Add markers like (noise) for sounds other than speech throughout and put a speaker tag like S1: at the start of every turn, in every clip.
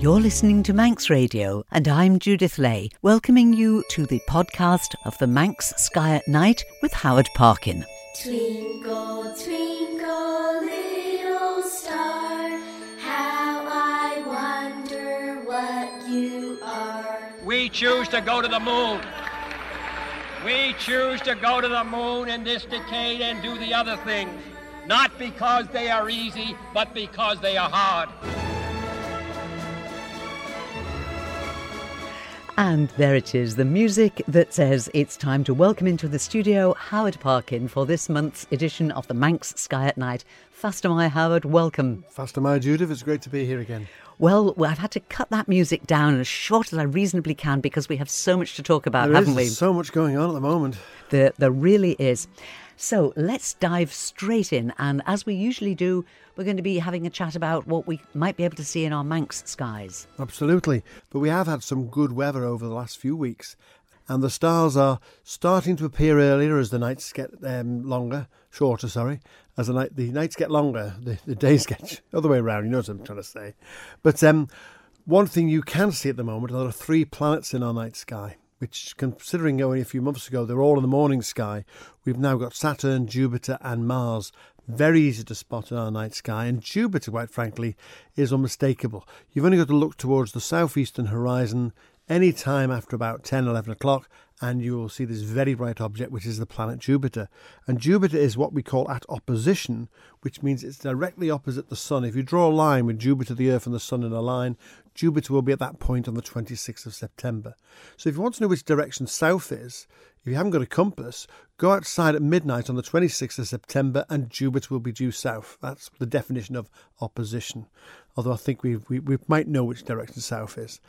S1: You're listening to Manx Radio, and I'm Judith Lay, welcoming you to the podcast of the Manx Sky at Night with Howard Parkin.
S2: Twinkle, twinkle, little star, how I wonder what you are.
S3: We choose to go to the moon. We choose to go to the moon in this decade and do the other things. Not because they are easy, but because they are hard.
S1: And there it is, the music that says it's time to welcome into the studio Howard Parkin for this month's edition of the Manx Sky at Night. Faster, my Howard, welcome.
S4: Faster, my Judith. It's great to be here again.
S1: Well, I've had to cut that music down as short as I reasonably can because we have so much to talk about,
S4: There
S1: haven't we?
S4: so much going on at the moment.
S1: There, there really is. So let's dive straight in. And as we usually do, we're going to be having a chat about what we might be able to see in our Manx skies.
S4: Absolutely. But we have had some good weather over the last few weeks, and the stars are starting to appear earlier as the nights get um, longer, shorter, sorry. As the, night, the nights get longer, the, the days get other way around. You know what I'm trying to say. But um, one thing you can see at the moment, there are three planets in our night sky. Which, considering only a few months ago, they were all in the morning sky. We've now got Saturn, Jupiter, and Mars. Very easy to spot in our night sky, and Jupiter, quite frankly, is unmistakable. You've only got to look towards the southeastern horizon any time after about 10, 11 o'clock, and you will see this very bright object, which is the planet Jupiter. And Jupiter is what we call at opposition, which means it's directly opposite the Sun. If you draw a line with Jupiter, the Earth, and the Sun in a line, Jupiter will be at that point on the 26th of September. So if you want to know which direction south is, if you haven't got a compass, go outside at midnight on the 26th of September and Jupiter will be due south. That's the definition of opposition. Although I think we, we, we might know which direction south is.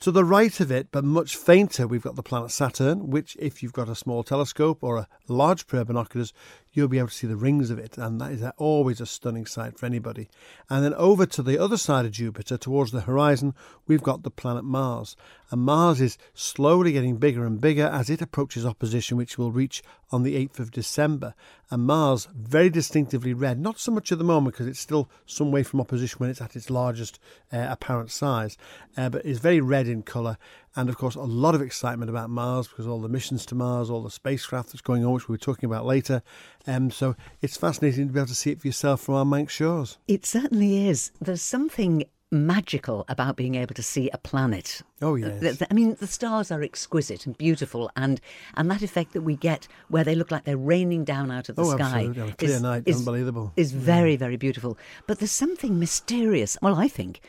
S4: To the right of it, but much fainter, we've got the planet Saturn, which, if you've got a small telescope or a large pair of binoculars, you'll be able to see the rings of it, and that is always a stunning sight for anybody. And then over to the other side of Jupiter, towards the horizon, we've got the planet Mars. And Mars is slowly getting bigger and bigger as it approaches opposition, which will reach on the 8th of December. And Mars, very distinctively red, not so much at the moment because it's still some way from opposition when it's at its largest uh, apparent size, uh, but is very red in colour. And of course, a lot of excitement about Mars because all the missions to Mars, all the spacecraft that's going on, which we'll be talking about later. Um, so it's fascinating to be able to see it for yourself from our Manx shores.
S1: It certainly is. There's something magical about being able to see a planet.
S4: Oh, yes.
S1: I mean, the stars are exquisite and beautiful, and and that effect that we get where they look like they're raining down out of the
S4: Oh,
S1: sky
S4: absolutely. On a clear night, unbelievable.
S1: is very very beautiful. But there's something mysterious. Well, I think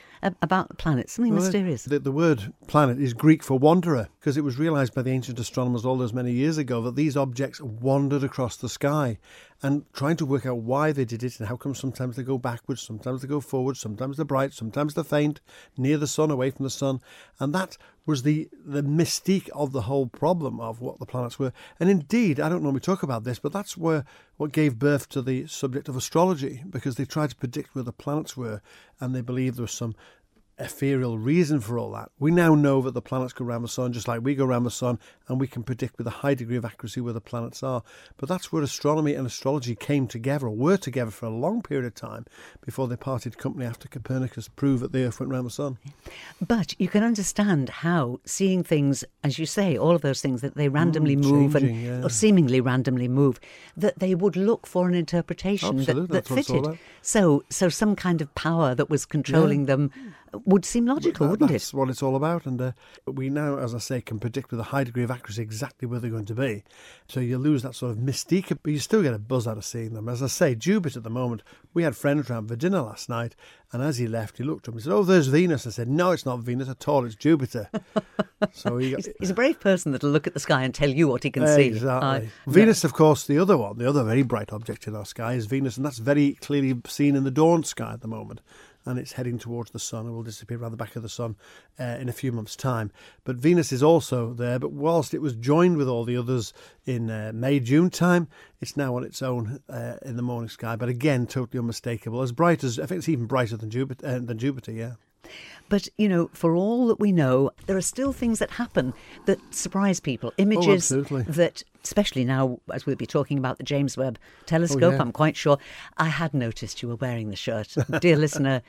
S1: about the planet, something
S4: Well,
S1: mysterious.
S4: The, the word planet is Greek for wanderer because it was realized by the ancient astronomers all those many years ago that these objects wandered across the sky and trying to work out why they did it and how come sometimes they go backwards, sometimes they go forwards, sometimes they're bright, sometimes they're faint, near the sun, away from the sun. And that was the, the mystique of the whole problem of what the planets were. And indeed, I don't normally talk about this, but that's where what gave birth to the subject of astrology because they tried to predict where the planets were and they believed there was some ethereal reason for all that. We now know that the planets go around the sun just like we go around the sun, and we can predict with a high degree of accuracy where the planets are. But that's where astronomy and astrology came together, or were together for a long period of time before they parted company after Copernicus proved that the Earth went around the sun.
S1: But you can understand how seeing things, as you say, all of those things that they randomly move and
S4: Mm, yeah.
S1: or seemingly randomly move, that they would look for an interpretation that,
S4: Absolutely,
S1: that
S4: that's what it's all
S1: fitted. So, so some kind of power that was controlling them would seem logical,
S4: That-
S1: wouldn't it?
S4: That's what it's all about. And uh, we now, as I say, can predict with a high degree of accuracy exactly where they're going to be. So you lose that sort of mystique, but you still get a buzz out of seeing them. As I say, Jupiter at the moment, we had friends round for dinner last night, and as he left, he looked at me and said, Oh, there's Venus. I said, No, it's not Venus at all, it's Jupiter. (laughs) so he got,
S1: He's, he's a brave person that'll look at the sky and tell you what he can see.
S4: Exactly.
S1: I-
S4: Venus, of course, the other one, the other very bright object in our sky is Venus, and that's very clearly seen in the dawn sky at the moment. And it's heading towards the sun and will disappear around the back of the sun uh, in a few months' time. But Venus is also there, but whilst it was joined with all the others in uh, May, June time, it's now on its own uh, in the morning sky. But again, totally unmistakable. As bright as, I think it's even brighter than Jupiter, uh, than Jupiter yeah.
S1: But, you know, for all that we know, there are still things that happen that surprise people. Images
S4: absolutely.
S1: that especially now as we'll be talking about the James Webb Telescope.
S4: yeah.
S1: I'm quite sure. I had noticed you were wearing the shirt, (laughs) dear listener.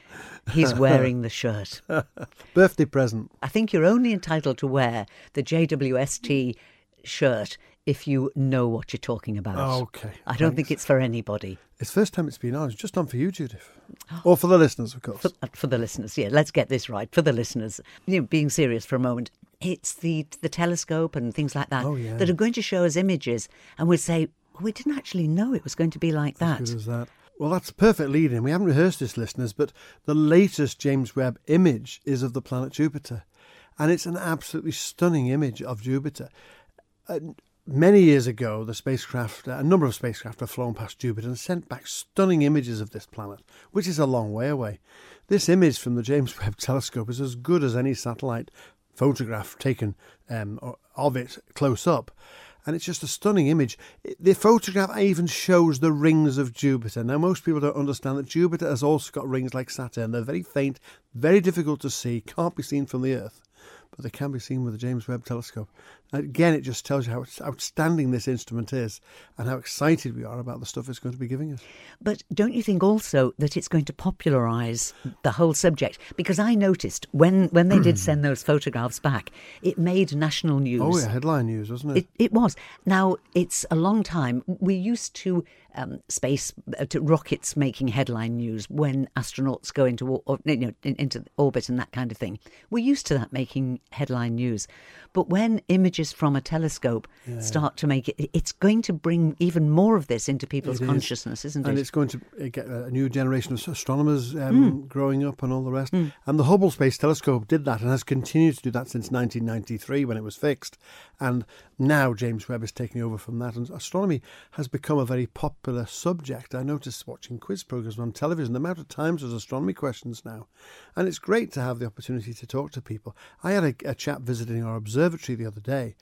S1: He's wearing the shirt. (laughs)
S4: Birthday present.
S1: I think you're only entitled to wear the JWST shirt if you know what you're talking about.
S4: Okay,
S1: I don't think it's for anybody.
S4: It's the first time it's been on. It's just on for you, Judith. (gasps) Or for the listeners, of course.
S1: For, uh, for the listeners, yeah, let's get this right. For the listeners, you know, being serious for a moment, it's the the telescope and things like that
S4: Oh, yeah.
S1: that are going to show us images, and we'll say, well, we didn't actually know it was going to be like that.
S4: Good as that. Well, that's a perfect lead in. We haven't rehearsed this, listeners, but the latest James Webb image is of the planet Jupiter. And it's an absolutely stunning image of Jupiter. Uh, many years ago, the spacecraft, a number of spacecraft have flown past Jupiter and sent back stunning images of this planet, which is a long way away. This image from the James (laughs) Webb Telescope is as good as any satellite photograph taken um, of it close up. And it's just a stunning image. The photograph even shows the rings of Jupiter. Now, most people don't understand that Jupiter has also got rings like Saturn. They're very faint, very difficult to see, can't be seen from the Earth, but they can be seen with the James Webb Telescope. Again, it just tells you how outstanding this instrument is and how excited we are about the stuff it's going to be giving us.
S1: But don't you think also that it's going to popularise the whole subject? Because I noticed when, when they did (clears throat) send those photographs back, it made national news.
S4: Oh, yeah, headline news, wasn't it?
S1: It, it was. Now, it's a long time. We used to um, space, uh, to rockets making headline news when astronauts go into, or, or, you know, in, into orbit and that kind of thing. We're used to that making headline news. But when images from a telescope start to make it, it's going to bring even more of this into people's
S4: It is.
S1: consciousness, isn't it?
S4: and it's going to uh, get a new generation of astronomers um, growing up and all the rest. And the Hubble Space Telescope did that and has continued to do that since 1993 when it was fixed. And now James Webb is taking over from that. And astronomy has become a very popular subject. I noticed watching quiz programs on television the amount of times there's astronomy questions now. And it's great to have the opportunity to talk to people. I had a, a chap visiting our observatory the other day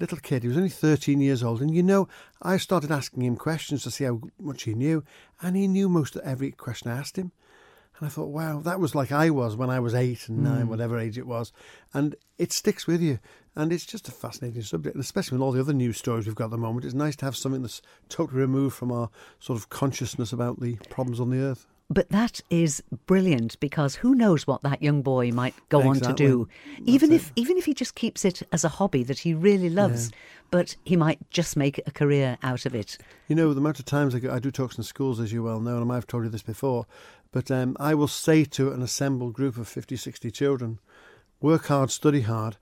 S4: little kid. He was only 13 years old. And you know, I started asking him questions to see how much he knew. And he knew most of every question I asked him. And I thought, wow, that was like I was when I was eight and nine, hmm. whatever age it was. And it sticks with you. And it's just a fascinating subject. And especially with all the other news stories we've got at the moment, it's nice to have something that's totally removed from our sort of consciousness about the problems on the earth.
S1: But that is brilliant because who knows what that young boy might go on to do, even if even if he just keeps it as a hobby that he really loves. But he might just make a career out of it.
S4: You know, the amount of times I, go, I do talks in schools, as you well know, and I might have told you this before, but um, I will say to an assembled group of 50, 60 children, work hard, study hard.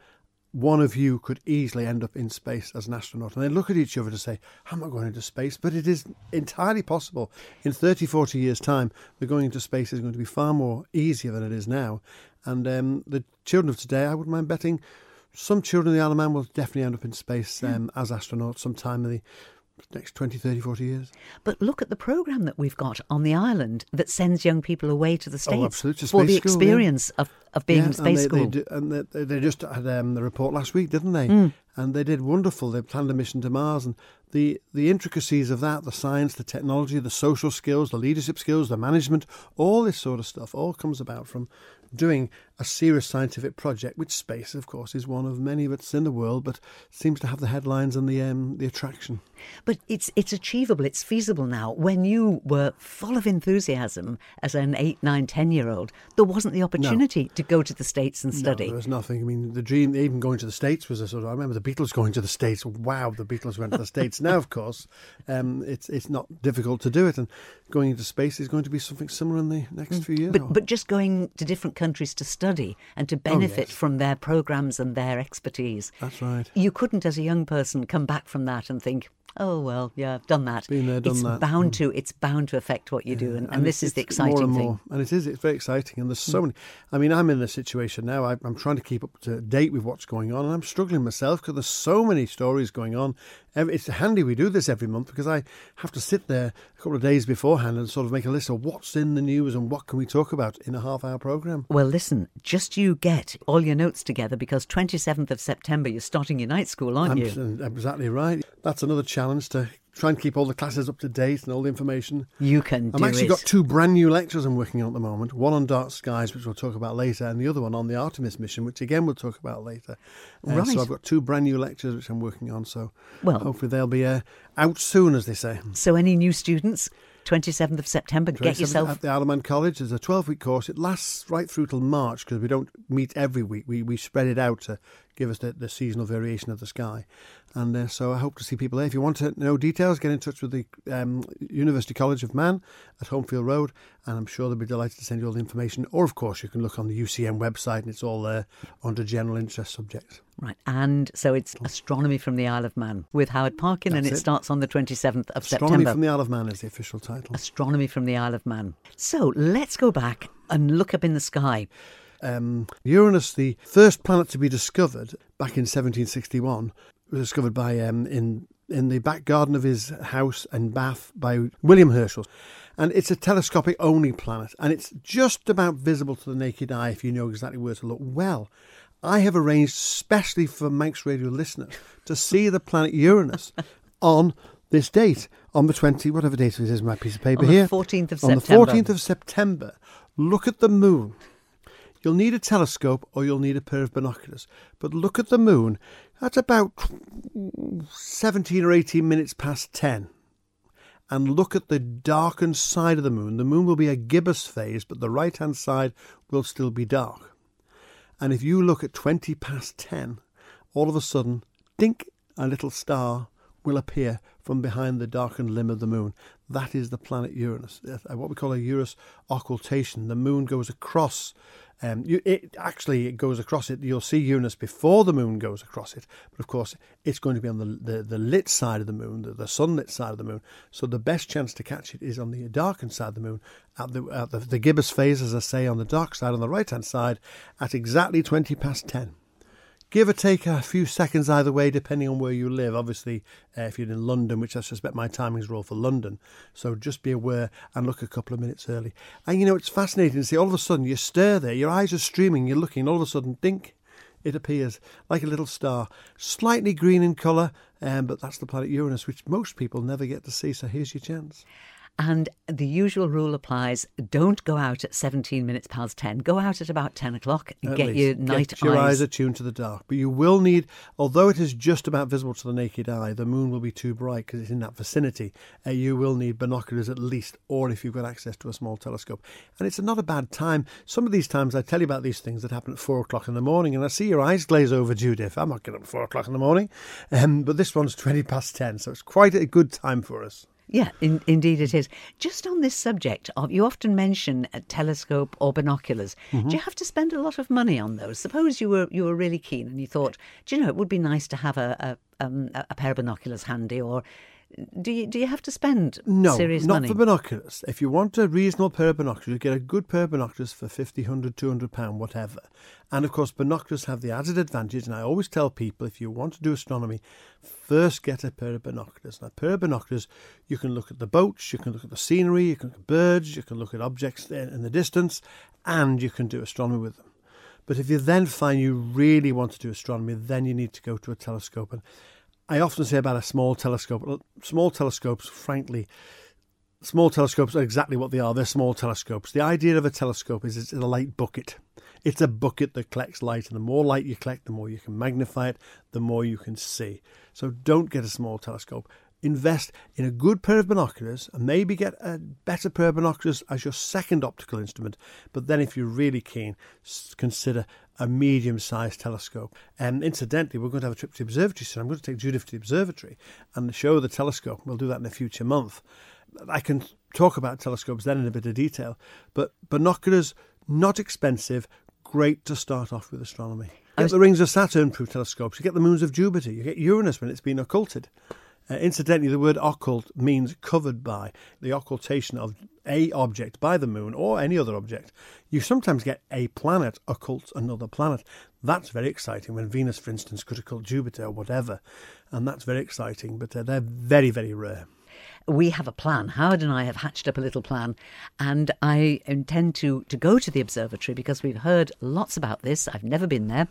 S4: One of you could easily end up in space as an astronaut. And they look at each other to say, I'm not going into space. But it is entirely possible. In 30, 40 years' time, the going into space is going to be far more easier than it is now. And um, the children of today, I wouldn't mind betting some children in the Isle of Man will definitely end up in space um, as astronauts sometime in the next 20, 30, 40 years.
S1: But look at the program that we've got on the island that sends young people away to the states
S4: Oh, absolutely, to
S1: for the
S4: school, yeah.
S1: experience of, of being in
S4: and
S1: space
S4: they,
S1: school.
S4: They do, and they, they- they just had um, the report last week, didn't they?
S1: Mm.
S4: And they did wonderful. They planned a mission to Mars, and the the intricacies of that, the science, the technology, the social skills, the leadership skills, the management, all this sort of stuff, all comes about from doing a serious scientific project. Which space, of course, is one of many that's in the world, but seems to have the headlines and the um, the attraction.
S1: But it's it's achievable, it's feasible now. When you were full of enthusiasm as an eight, nine, ten year old, there wasn't the opportunity to go to the States and
S4: No,
S1: study.
S4: there was nothing. I mean, the dream, even going to the States was a sort of. I remember the Beatles going to the States. Wow, the Beatles went to the States. now, of course, um, it's it's not difficult to do it, and going into space is going to be something similar in the next few years.
S1: Mm. But, but just going to different countries to study and to oh, benefit
S4: Oh, yes.
S1: from their programs and their expertise.
S4: That's right.
S1: You couldn't, as a young person, come back from that and think, "Oh well, yeah, I've done that."
S4: Been there, done
S1: it's
S4: that.
S1: bound to. It's bound to affect what you do, and, and, this is the exciting
S4: more and
S1: thing.
S4: More. And it is. It's very exciting. And there's so hmm. many. I mean, I'm in a situation now. I, I'm trying to keep up to date with what's going on, and I'm struggling myself because there's so many stories going on. It's handy we do this every month because I have to sit there a couple of days beforehand and sort of make a list of what's in the news and what can we talk about in a half-hour program.
S1: Well, listen, just you get all your notes together because 27th of September you're starting your night school, aren't
S4: I'm
S1: you?
S4: exactly right. That's another challenge to try and keep all the classes up to date and all the information.
S1: You can
S4: I've actually
S1: it.
S4: got two brand new lectures I'm working on at the moment. One on dark skies, which we'll talk about later, and the other one on the Artemis mission, which again we'll talk about later. Uh,
S1: Right.
S4: So I've got two brand new lectures which I'm working on. So
S1: Well-
S4: hopefully they'll be uh, out soon, as they say.
S1: So, any new students? 27th of September, get
S4: 27th
S1: yourself.
S4: at the Isle of Man College. There's a 12 week course. It lasts right through till March because we don't meet every week. We we spread it out to give us the, the seasonal variation of the sky. And uh, so I hope to see people there. If you want to know details, get in touch with the um, University College of Man at Homefield Road, and I'm sure they'll be delighted to send you all the information. Or, of course, you can look on the UCM website, and it's all there under general interest subjects.
S1: Right, and so it's astronomy from the Isle of Man with Howard Parkin, and it,
S4: it.
S1: starts on the 27th of
S4: Astronomy
S1: September.
S4: Astronomy from the Isle of Man is the official title.
S1: Astronomy from the Isle of Man. So let's go back and look up in the sky.
S4: Um, Uranus, the first planet to be discovered back in 1761, was discovered by um, in in the back garden of his house in Bath by William Herschel. And it's a telescopic only planet, and it's just about visible to the naked eye if you know exactly where to look. Well, I have arranged specially for Manx Radio listeners to see the planet Uranus (laughs) on this date, on the 20, whatever date it is, my piece of paper
S1: On the
S4: here.
S1: 14th of
S4: on
S1: September.
S4: the 14th of September. Look at the moon. You'll need a telescope or you'll need a pair of binoculars. But look at the moon at about 17 or 18 minutes past 10. And look at the darkened side of the moon. The moon will be a gibbous phase, but the right hand side will still be dark. And if you look at 20 past 10, all of a sudden, dink, a little star will appear from behind the darkened limb of the moon. That is the planet Uranus, what we call a Uranus occultation. The moon goes across. Um, you, it actually it goes across it. You'll see Uranus before the moon goes across it, but of course it's going to be on the the, the lit side of the moon, the, the sunlit side of the moon. So the best chance to catch it is on the darkened side of the moon, at the at the, the gibbous phase, as I say, on the dark side, on the right hand side, at exactly twenty past ten give or take a few seconds either way, depending on where you live. Obviously, uh, if you're in London, which I suspect my timings are all for London, so just be aware and look a couple of minutes early. And you know, it's fascinating to see all of a sudden you stare there, your eyes are streaming, you're looking, all of a sudden, dink, it appears like a little star, slightly green in colour, um, but that's the planet Uranus, which most people never get to see. So here's your chance.
S1: And the usual rule applies don't go out at 17 minutes past 10. Go out at about 10 o'clock and
S4: At
S1: get
S4: least.
S1: your night
S4: Get your
S1: eyes.
S4: eyes attuned to the dark. But you will need, although it is just about visible to the naked eye, the moon will be too bright because it's in that vicinity. Uh, you will need binoculars at least, or if you've got access to a small telescope. And it's not a bad time. Some of these times I tell you about these things that happen at four o'clock in the morning, and I see your eyes glaze over, Judith. I'm not getting up at four o'clock in the morning. Um, but this one's 20 past 10, so it's quite a good time for us.
S1: Yeah, in, indeed it is. Just on this subject, of you often mention a telescope or binoculars.
S4: Mm-hmm.
S1: Do you have to spend a lot of money on those? Suppose you were you were really keen and you thought, do you know, it would be nice to have a a, um, a pair of binoculars handy, or do you do you have to spend
S4: No,
S1: serious
S4: not
S1: money?
S4: for binoculars. If you want a reasonable pair of binoculars, you get a good pair of binoculars for 50, 100, 200 pound, whatever. And of course, binoculars have the added advantage, and I always tell people if you want to do astronomy, first get a pair of binoculars. Now, a pair of binoculars, you can look at the boats, you can look at the scenery, you can look at birds, you can look at objects in in the distance, and you can do astronomy with them. But if you then find you really want to do astronomy, then you need to go to a telescope. And I often say about a small telescope, small telescopes, frankly, small telescopes are exactly what they are. They're small telescopes. The idea of a telescope is it's a light bucket. It's a bucket that collects light, and the more light you collect, the more you can magnify it, the more you can see. So don't get a small telescope. Invest in a good pair of binoculars and maybe get a better pair of binoculars as your second optical instrument. But then, if you're really keen, consider a medium sized telescope. And incidentally, we're going to have a trip to the observatory soon. I'm going to take Judith to the observatory and show the telescope. We'll do that in a future month. I can talk about telescopes then in a bit of detail, but binoculars, not expensive, great to start off with astronomy. You get the rings of Saturn through telescopes, you get the moons of Jupiter, you get Uranus when it's been occulted. Uh, incidentally, the word occult means covered by the occultation of a object by the moon or any other object. You sometimes get a planet occult another planet. That's very exciting when Venus, for instance, could occult Jupiter or whatever, and that's very exciting. But uh, they're very, very rare.
S1: We have a plan. Howard and I have hatched up a little plan, and I intend to, to go to the observatory because we've heard lots about this. I've never been there.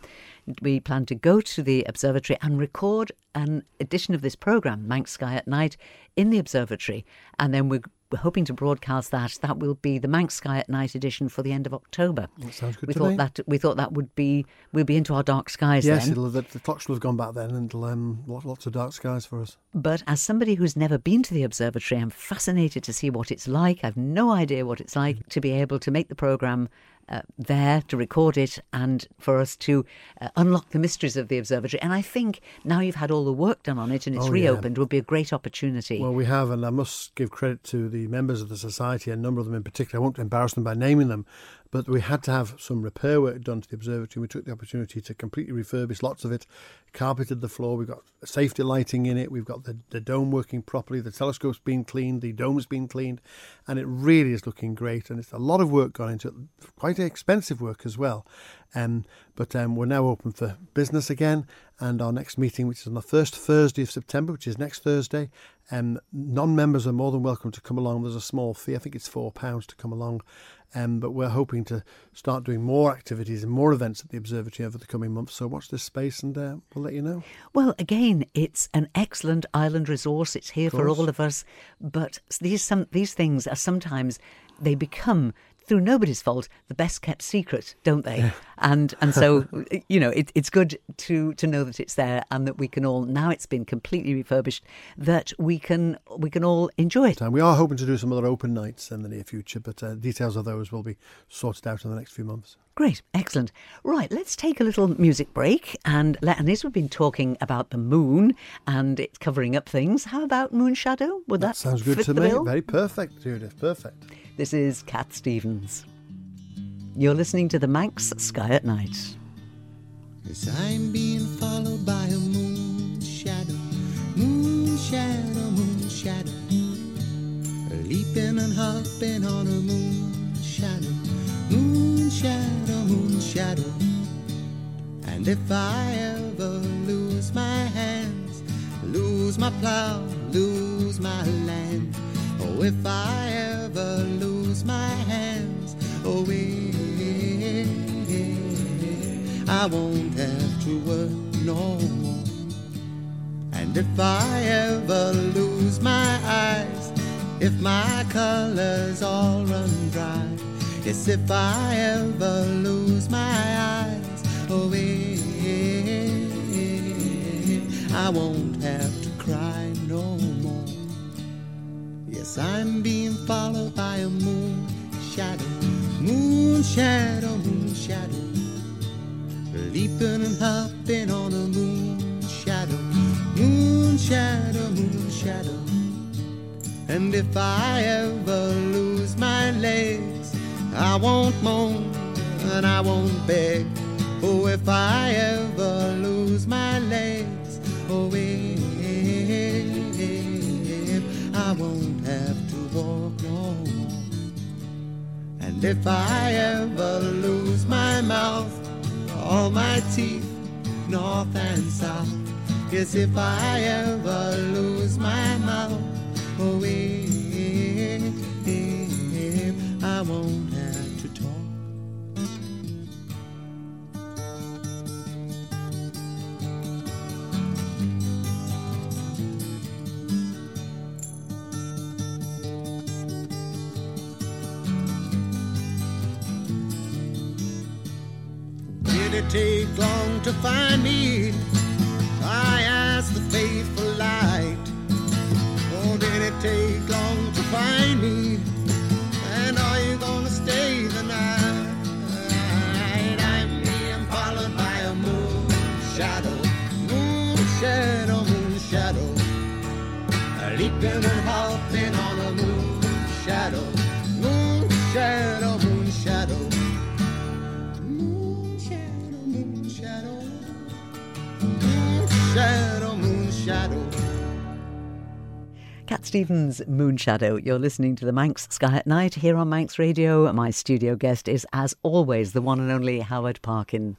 S1: We plan to go to the observatory and record an edition of this programme, Manx Sky at Night, in the observatory, and then we're we're hoping to broadcast that. That will be the Manx Sky at Night edition for the end of October.
S4: That sounds good
S1: we
S4: to
S1: thought
S4: me.
S1: that we thought that would be we'll be into our dark skies
S4: Yes,
S1: then.
S4: it'll, the, the clocks will have gone back then, and it'll, um, lots of dark skies for us.
S1: But as somebody who's never been to the observatory, I'm fascinated to see what it's like. I've no idea what it's like to be able to make the programme uh, there, to record it, and for us to uh, unlock the mysteries of the observatory. And I think now you've had all the work done on it and it's
S4: Oh, yeah.
S1: reopened, would be a great opportunity.
S4: Well, we have, and I must give credit to the members of the society, a number of them in particular. I won't embarrass them by naming them, but we had to have some repair work done to the observatory. We took the opportunity to completely refurbish lots of it, carpeted the floor. We've got safety lighting in it. We've got the, the dome working properly. The telescope's been cleaned. The dome's been cleaned, and it really is looking great. And it's a lot of work gone into it, quite expensive work as well. Um, but um, we're now open for business again, and our next meeting, which is on the first Thursday of September, which is next Thursday, um, non-members are more than welcome to come along. There's a small fee; I think it's four pounds to come along. Um, but we're hoping to start doing more activities and more events at the observatory over the coming months. So watch this space, and uh, we'll let you know.
S1: Well, again, it's an excellent island resource. It's here for all of us. But these some these things are sometimes they become through nobody's fault the best kept secret, don't they? And and so (laughs) you know it, it's good to to know that it's there and that we can all now it's been completely refurbished that we can we can all enjoy it.
S4: And we are hoping to do some other open nights in the near future, but uh, details of those will be sorted out in the next few months.
S1: Great, excellent. Right, let's take a little music break. And Le- and as we've been talking about the moon and it's covering up things, how about Moon Shadow? Would that,
S4: That sounds good
S1: fit
S4: to me.
S1: bill?
S4: Very perfect, Judith. Perfect.
S1: This is Cat Stevens. You're listening to the Manx Sky at Night.
S5: Cause I'm being followed by a moon shadow, moon shadow, moon shadow. Leaping and hopping on a moon shadow, moon shadow. And if I ever lose my hands, lose my plow, lose my land, oh, if I ever lose my hands, oh, eh, I won't have to work no more. And if I ever lose my eyes, if my colors all run dry, yes, if I ever lose my eyes, oh, eh, eh, eh, eh, I won't have to cry no more. Yes, I'm being followed by a moon shadow, moon shadow, moon shadow. Leaping and hopping on a moon shadow, moon shadow, moon shadow. And if I ever lose my legs, I won't moan and I won't beg. Oh, if I ever lose my legs, oh, if I won't have to walk no more. And if I ever lose my mouth, all my teeth, north and south. Yes, if I ever lose my mouth, oh, if I won't it take long to find me? I asked the faithful light. Oh, did it take long to find me? And are you gonna stay the night? I'm being followed by a moon shadow, moon shadow, moon shadow. Leaping and hopping on a moon
S1: Cat Moonshadow. You're listening to the Manx Sky at Night here on Manx Radio. My studio guest is, as always, the one and only Howard Parkin.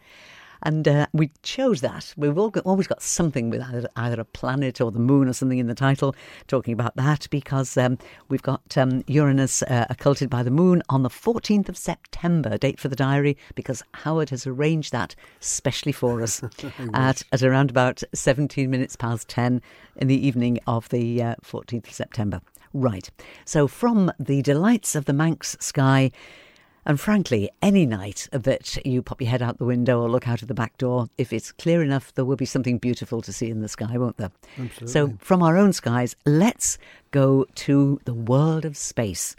S1: And uh, we chose that. We've always got something with either, either a planet or the moon or something in the title talking about that because um, we've got um, Uranus uh, occulted by the moon on the 14th of September, date for the diary, because Howard has arranged that specially for us (laughs) at, at around about 17 minutes past 10 in the evening of the uh, 14th of September. Right. So, from the delights of the Manx sky, and frankly, any night that you pop your head out the window or look out of the back door, if it's clear enough, there will be something beautiful to see in the sky, won't there?
S4: Absolutely.
S1: So, from our own skies, let's go to the world of space.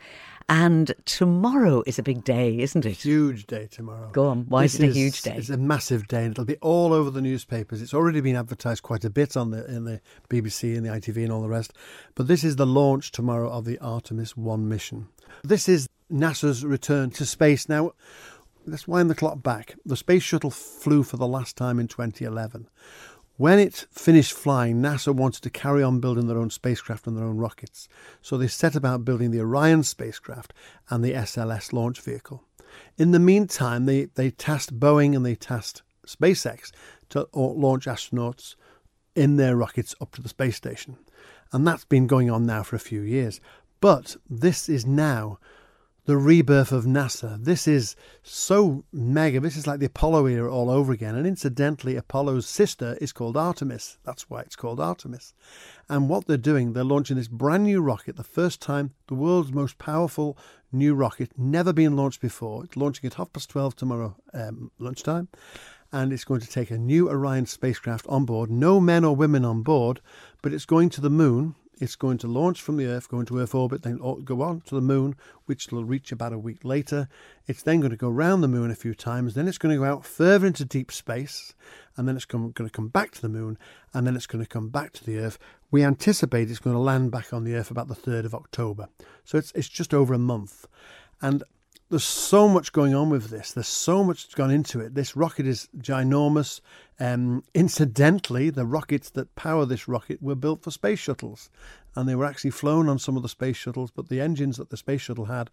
S1: And tomorrow is a big day, isn't it?
S4: Huge day tomorrow.
S1: Go on. Why is it a huge day?
S4: It's a massive day, and it'll be all over the newspapers. It's already been advertised quite a bit on the in the BBC and the ITV and all the rest. But this is the launch tomorrow of the Artemis One mission. This is NASA's return to space. Now, let's wind the clock back. The space shuttle flew for the last time in 2011. When it finished flying, NASA wanted to carry on building their own spacecraft and their own rockets. So they set about building the Orion spacecraft and the SLS launch vehicle. In the meantime, they, they tasked Boeing and they tasked SpaceX to uh, launch astronauts in their rockets up to the space station. And that's been going on now for a few years. But this is now the rebirth of NASA. This is so mega. This is like the Apollo era all over again. And incidentally, Apollo's sister is called Artemis. That's why it's called Artemis. And what they're doing, they're launching this brand new rocket, the first time, the world's most powerful new rocket, never been launched before. It's launching at half past 12 tomorrow um, lunchtime. And it's going to take a new Orion spacecraft on board. No men or women on board, but it's going to the moon it's going to launch from the Earth, go into Earth orbit, then go on to the Moon, which will reach about a week later. It's then going to go around the Moon a few times. Then it's going to go out further into deep space, and then it's going to come back to the Moon, and then it's going to come back to the Earth. We anticipate it's going to land back on the Earth about the 3rd of October. So it's, it's just over a month. And there's so much going on with this. There's so much gone into it. This rocket is ginormous. Um, incidentally, the rockets that power this rocket were built for space shuttles, and they were actually flown on some of the space shuttles. But the engines that the space shuttle had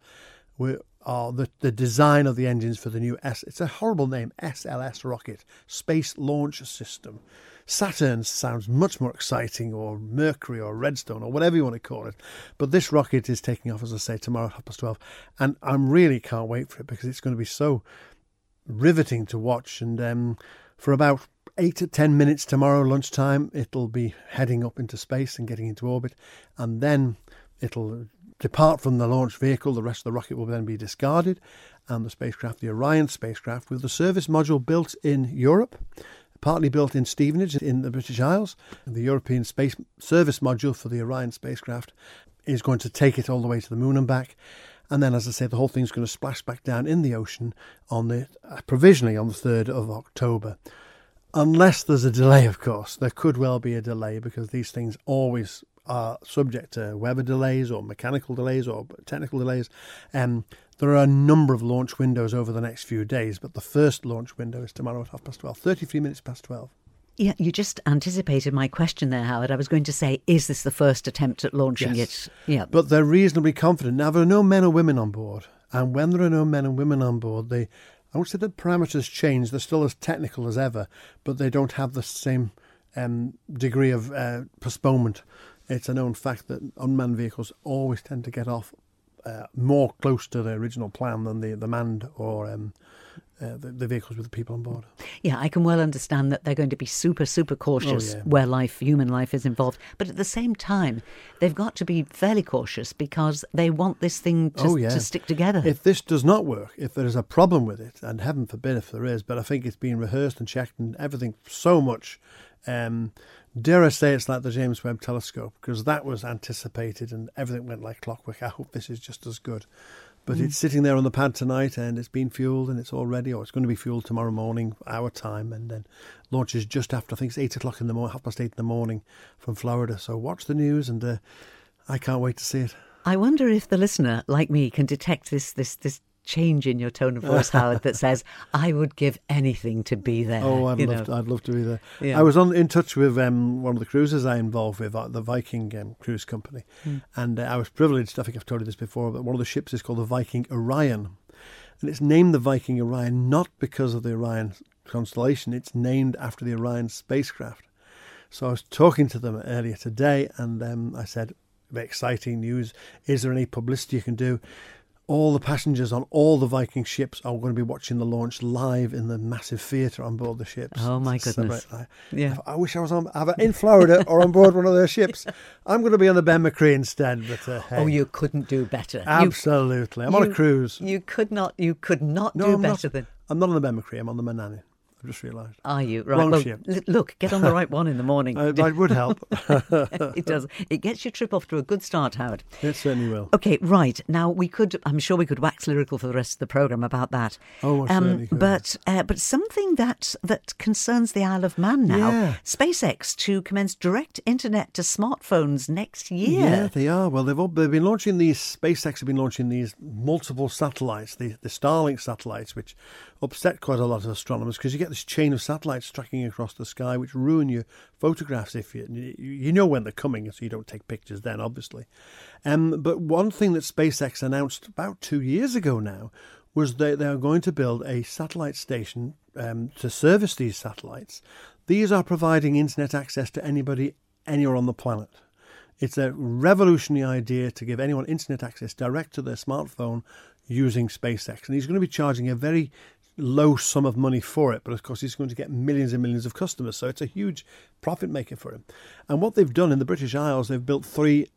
S4: are the, the design of the engines for the new S. It's a horrible name, SLS rocket, Space Launch System. Saturn sounds much more exciting, or Mercury, or Redstone, or whatever you want to call it. But this rocket is taking off, as I say, tomorrow at half past 12. And I really can't wait for it because it's going to be so riveting to watch. And um, for about eight to ten minutes tomorrow lunchtime, it'll be heading up into space and getting into orbit. And then it'll depart from the launch vehicle. The rest of the rocket will then be discarded. And the spacecraft, the Orion spacecraft, with the service module built in Europe partly built in Stevenage in the British Isles. The European Space Service module for the Orion spacecraft is going to take it all the way to the moon and back. And then, as I say, the whole thing's going to splash back down in the ocean on the uh, provisionally on the 3rd of October. Unless there's a delay, of course. There could well be a delay because these things always are subject to weather delays or mechanical delays or technical delays. Um, there are a number of launch windows over the next few days, but the first launch window is tomorrow at half past 12, 33 minutes past 12.
S1: Yeah, you just anticipated my question there, Howard. I was going to say, is this the first attempt at launching
S4: Yes.
S1: it? Yeah.
S4: But they're reasonably confident. Now, there are no men or women on board. And when there are no men and women on board, they, I won't say the parameters change. They're still as technical as ever, but they don't have the same um, degree of uh, postponement. It's a known fact that unmanned vehicles always tend to get off uh, more close to the original plan than the, the manned or um, uh, the, the vehicles with the people on board.
S1: Yeah, I can well understand that they're going to be super, super cautious
S4: Oh, yeah.
S1: where life, human life, is involved. But at the same time, they've got to be fairly cautious because they want this thing to,
S4: Oh, yeah.
S1: to stick together.
S4: If this does not work, if there is a problem with it, and heaven forbid if there is, but I think it's been rehearsed and checked and everything so much. Um, dare I say it's like the James Webb Telescope because that was anticipated and everything went like clockwork. I hope this is just as good. But it's sitting there on the pad tonight and it's been fueled and it's all ready, or it's going to be fueled tomorrow morning, our time, and then launches just after, I think it's 8 o'clock in the morning, half past 8 in the morning from Florida. So watch the news and uh, I can't wait to see it.
S1: I wonder if the listener, like me, can detect this this this change in your tone of voice, Howard, that says, (laughs) "I would give anything to be there."
S4: Oh, I'd love, to, I'd love to be there.
S1: Yeah.
S4: I was on in touch with um, one of the cruises I involved with, uh, the Viking um, Cruise Company,
S1: Hmm.
S4: and uh, I was privileged. I think I've told you this before, but one of the ships is called the Viking Orion, and it's named the Viking Orion not because of the Orion constellation. It's named after the Orion spacecraft. So I was talking to them earlier today, and um, I said, "Very exciting news! Is there any publicity you can do?" All the passengers on all the Viking ships are going to be watching the launch live in the massive theatre on board the ships.
S1: Oh, my goodness.
S4: I,
S1: Yeah.
S4: I wish I was on either in Florida or on board one of their ships. (laughs) I'm going to be on the Ben-my-Chree instead. But uh, hey,
S1: Oh, you couldn't do better. You-
S4: absolutely. I'm on a cruise.
S1: You could not. You could not
S4: no,
S1: do
S4: I'm
S1: better
S4: not.
S1: than.
S4: I'm not on the Ben-my-Chree. I'm on the Manannan. I've just realised.
S1: Are you right?
S4: Wrong
S1: well,
S4: ship.
S1: look, get on the right one in the morning. (laughs)
S4: That would help. (laughs)
S1: it does. It gets your trip off to a good start, Howard.
S4: it certainly will.
S1: Okay, right. Now we could. I'm sure we could wax lyrical for the rest of the program about that. Um,
S4: Oh, I could.
S1: but uh, but something that that concerns the Isle of Man now.
S4: Yeah.
S1: SpaceX to commence direct internet to smartphones next year.
S4: Yeah, they are. Well, they've all, they've been launching these. SpaceX have been launching these multiple satellites, the the Starlink satellites, which upset quite a lot of astronomers because you get this chain of satellites tracking across the sky, which ruin your photographs if you you- know when they're coming, so you don't take pictures then, obviously. Um, but one thing that SpaceX announced about two years ago now was that they are going to build a satellite station um, to service these satellites. These are providing internet access to anybody anywhere on the planet. It's a revolutionary idea to give anyone internet access direct to their smartphone using SpaceX. And he's going to be charging a very low sum of money for it, but of course he's going to get millions and millions of customers. So it's a huge profit maker for him. And what they've done in the British Isles, they've built three,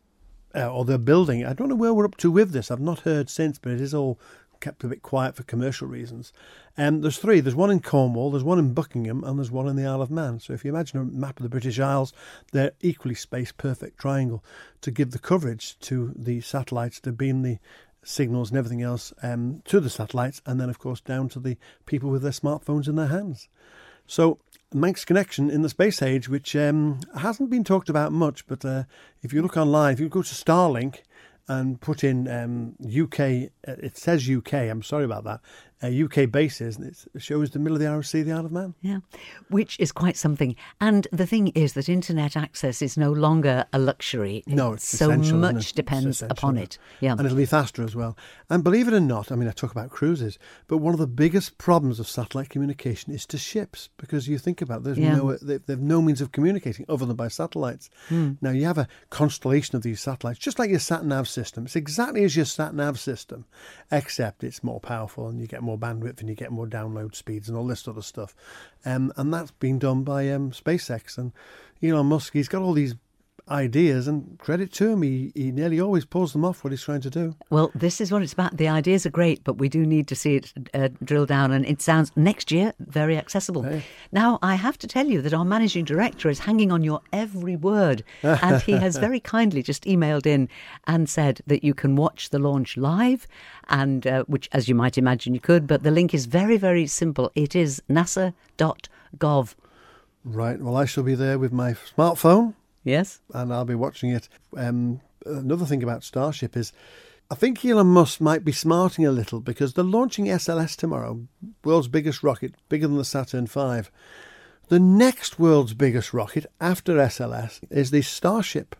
S4: uh, or they're building, I don't know where we're up to with this. I've not heard since, but it is all kept a bit quiet for commercial reasons. Um, there's three. There's one in Cornwall, there's one in Buckingham, and there's one in the Isle of Man. So if you imagine a map of the British Isles, they're equally space perfect triangle to give the coverage to the satellites to beam the signals and everything else um, to the satellites, and then of course down to the people with their smartphones in their hands. So Manx Connection in the space age, which um, hasn't been talked about much, but uh, if you look online, if you go to Starlink and put in um, UK, uh, it says UK. I'm sorry about that. Uh, UK bases, and it shows the middle of the Irish Sea, the Isle of Man.
S1: Yeah, which is quite something. And the thing is that internet access is no longer a luxury.
S4: No, it's
S1: so much
S4: it?
S1: Depends upon it. Yeah.
S4: And it'll be faster as well. And believe it or not, I mean, I talk about cruises, but one of the biggest problems of satellite communication is to ships because you think about it, there's
S1: Yeah.
S4: no they, they've no means of communicating other than by satellites.
S1: Hmm.
S4: Now you have a constellation of these satellites, just like your sat nav system. It's exactly as your sat nav system, except it's more powerful and you get more bandwidth and you get more download speeds and all this sort of stuff. Um, and that's been done by um, SpaceX and Elon Musk. He's got all these ideas and credit to him he, he nearly always pulls them off what he's trying to do
S1: Well, this is what it's about. The ideas are great, but we do need to see it uh, drilled down, and it sounds next year very accessible. Now, I have to tell you that our managing director is hanging on your every word, and he has (laughs) very kindly just emailed in and said that you can watch the launch live, and uh, which, as you might imagine, you could. But the link is very, very simple. It is nasa.gov.
S4: right well i shall be there with my smartphone
S1: Yes.
S4: and i'll be watching it um, another thing about starship is i think elon musk might be smarting a little because they're launching sls tomorrow world's biggest rocket bigger than the saturn v the next world's biggest rocket after sls is the starship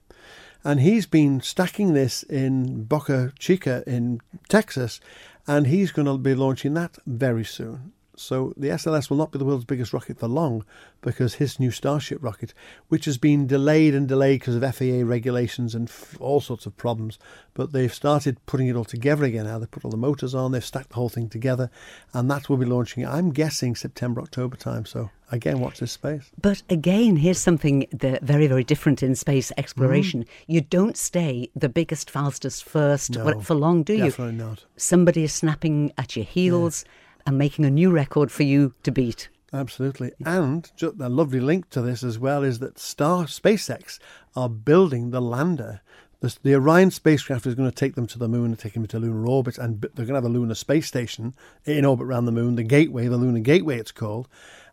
S4: and he's been stacking this in Boca Chica in Texas, and he's going to be launching that very soon. So the SLS will not be the world's biggest rocket for long because his new Starship rocket, which has been delayed and delayed because of FAA regulations and f- all sorts of problems, but they've started putting it all together again now. They've put all the motors on, they've stacked the whole thing together, and that will be launching, I'm guessing, September, October time. So again, watch this space.
S1: But again, here's something that very, very different in space mm. exploration. You don't stay the biggest, fastest, first
S4: No,
S1: for long, do you?
S4: Definitely not.
S1: Somebody is snapping at your heels and making a new record for you to beat.
S4: Absolutely. And a lovely link to this as well is that Star SpaceX are building the lander. The, the Orion spacecraft is going to take them to the moon and take them to lunar orbit, and they're going to have a lunar space station in orbit around the moon, the Gateway, the Lunar Gateway, it's called.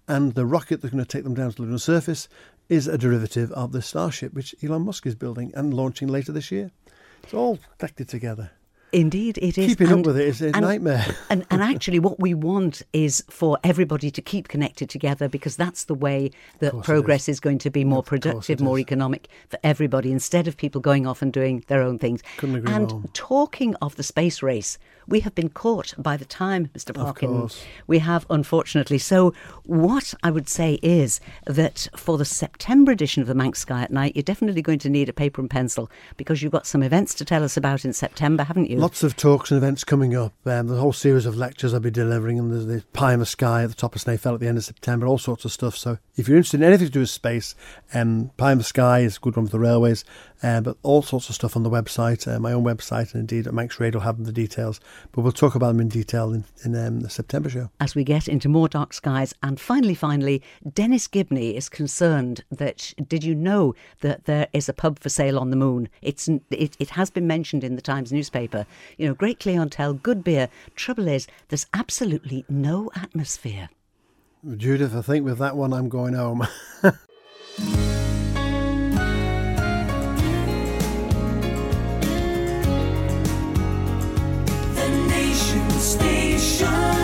S4: And the rocket that's going to take them down to the lunar surface is a derivative of the Starship, which Elon Musk is building and launching later this year. It's all connected together.
S1: Indeed, it is.
S4: Keeping up
S1: And-
S4: with it is a
S1: and-
S4: nightmare. (laughs)
S1: and, and actually, what we want is for everybody to keep connected together because that's the way that progress is. going to be more
S4: Of
S1: productive, more economic for everybody instead of people going off and doing their own things.
S4: Couldn't agree
S1: and
S4: more.
S1: talking of the space race, we have been caught by the time, Mr. Parkin. We have, unfortunately. So, what I would say is that for the September edition of the Manx Sky at Night, you're definitely going to need a paper and pencil because you've got some events to tell us about in September, haven't you?
S4: Lots of talks and events coming up. Um, a whole series of lectures I'll be delivering, and there's the Pie in the Sky at the top of Snaefell at the end of September, all sorts of stuff. So if you're interested in anything to do with space, um, Pie in the Sky is a good one for the railways, uh, but all sorts of stuff on the website, uh, my own website, and indeed at Manx Radio will have the details. But we'll talk about them in detail in, in um, the September show.
S1: as we get into more dark skies. And finally, finally, Dennis Gibney is concerned that did you know that there is a pub for sale on the moon? It's it, it has been mentioned in the Times newspaper. You know, great clientele, good beer. Trouble is, there's absolutely no atmosphere.
S4: Judith, I think with that one, I'm going home. (laughs)
S6: station.